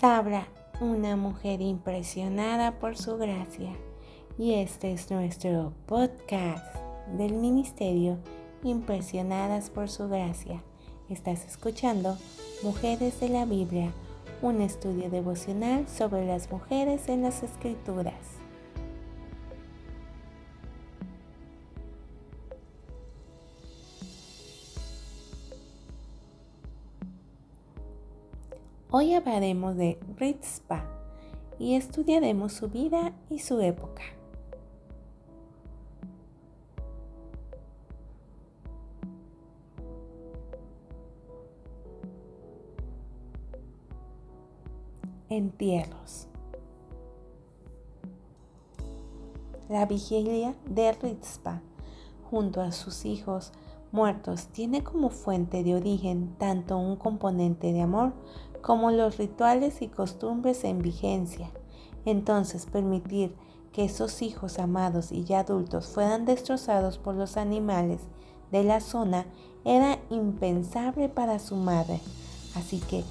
Sabra, una mujer impresionada por su gracia. Y este es nuestro podcast del Ministerio Impresionadas por su gracia. Estás escuchando Mujeres de la Biblia, un estudio devocional sobre las mujeres en las Escrituras. Hoy hablaremos de Ritzpa y estudiaremos su vida y su época. Entierros. La vigilia de Ritzpa junto a sus hijos muertos tiene como fuente de origen tanto un componente de amor como los rituales y costumbres en vigencia. Entonces permitir que esos hijos amados y ya adultos fueran destrozados por los animales de la zona era impensable para su madre. Así que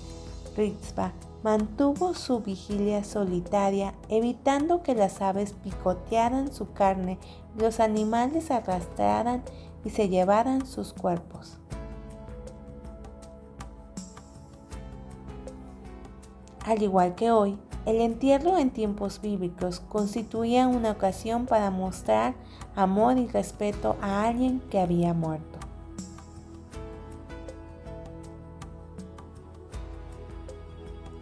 Ritzva mantuvo su vigilia solitaria, evitando que las aves picotearan su carne los animales arrastraran y se llevaran sus cuerpos. Al igual que hoy, el entierro en tiempos bíblicos constituía una ocasión para mostrar amor y respeto a alguien que había muerto.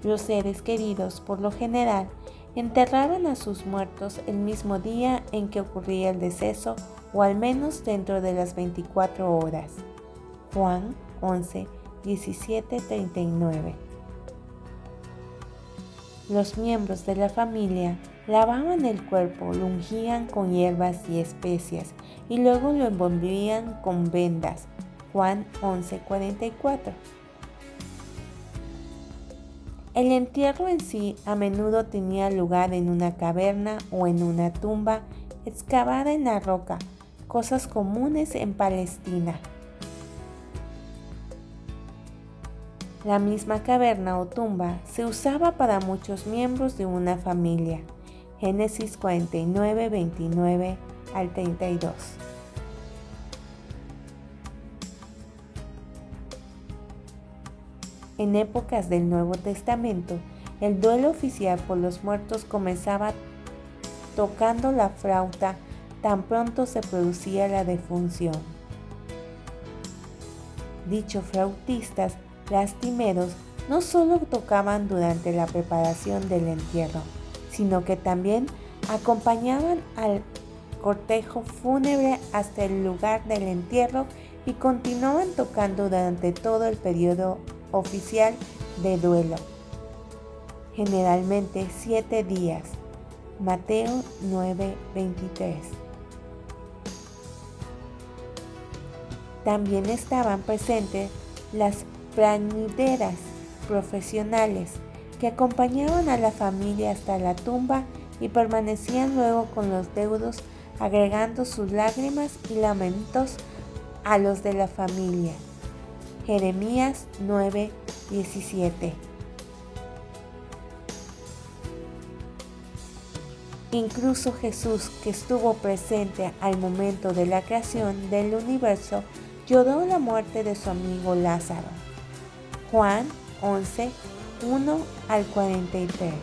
Los seres queridos, por lo general, enterraban a sus muertos el mismo día en que ocurría el deceso o al menos dentro de las 24 horas. Juan 11, 17, 39. Los miembros de la familia lavaban el cuerpo, lo ungían con hierbas y especias y luego lo envolvían con vendas. Juan 11:44. El entierro en sí a menudo tenía lugar en una caverna o en una tumba excavada en la roca, cosas comunes en Palestina. La misma caverna o tumba se usaba para muchos miembros de una familia. Génesis 49, 29 al 32. En épocas del Nuevo Testamento, el duelo oficial por los muertos comenzaba tocando la flauta tan pronto se producía la defunción. Dichos flautistas lastimeros no solo tocaban durante la preparación del entierro, sino que también acompañaban al cortejo fúnebre hasta el lugar del entierro y continuaban tocando durante todo el periodo oficial de duelo, generalmente siete días. Mateo 9:23. También estaban presentes las plañideras profesionales que acompañaban a la familia hasta la tumba y permanecían luego con los deudos agregando sus lágrimas y lamentos a los de la familia. Jeremías 9:17 Incluso Jesús, que estuvo presente al momento de la creación del universo, lloró la muerte de su amigo Lázaro. Juan 11, 1 al 43.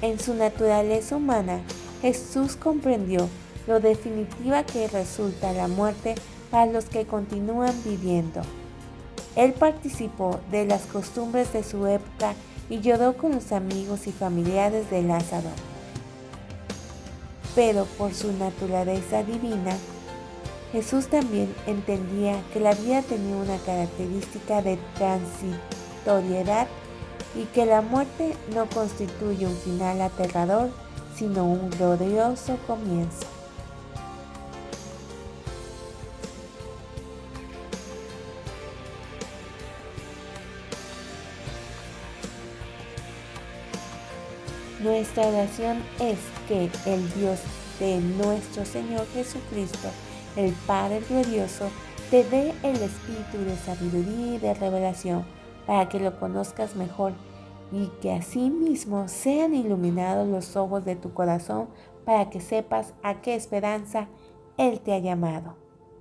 En su naturaleza humana, Jesús comprendió lo definitiva que resulta la muerte para los que continúan viviendo. Él participó de las costumbres de su época y lloró con los amigos y familiares de Lázaro pero por su naturaleza divina, Jesús también entendía que la vida tenía una característica de transitoriedad y que la muerte no constituye un final aterrador, sino un glorioso comienzo. Nuestra oración es que el Dios de nuestro Señor Jesucristo, el Padre glorioso, te dé el espíritu de sabiduría y de revelación para que lo conozcas mejor y que asimismo sean iluminados los ojos de tu corazón para que sepas a qué esperanza Él te ha llamado.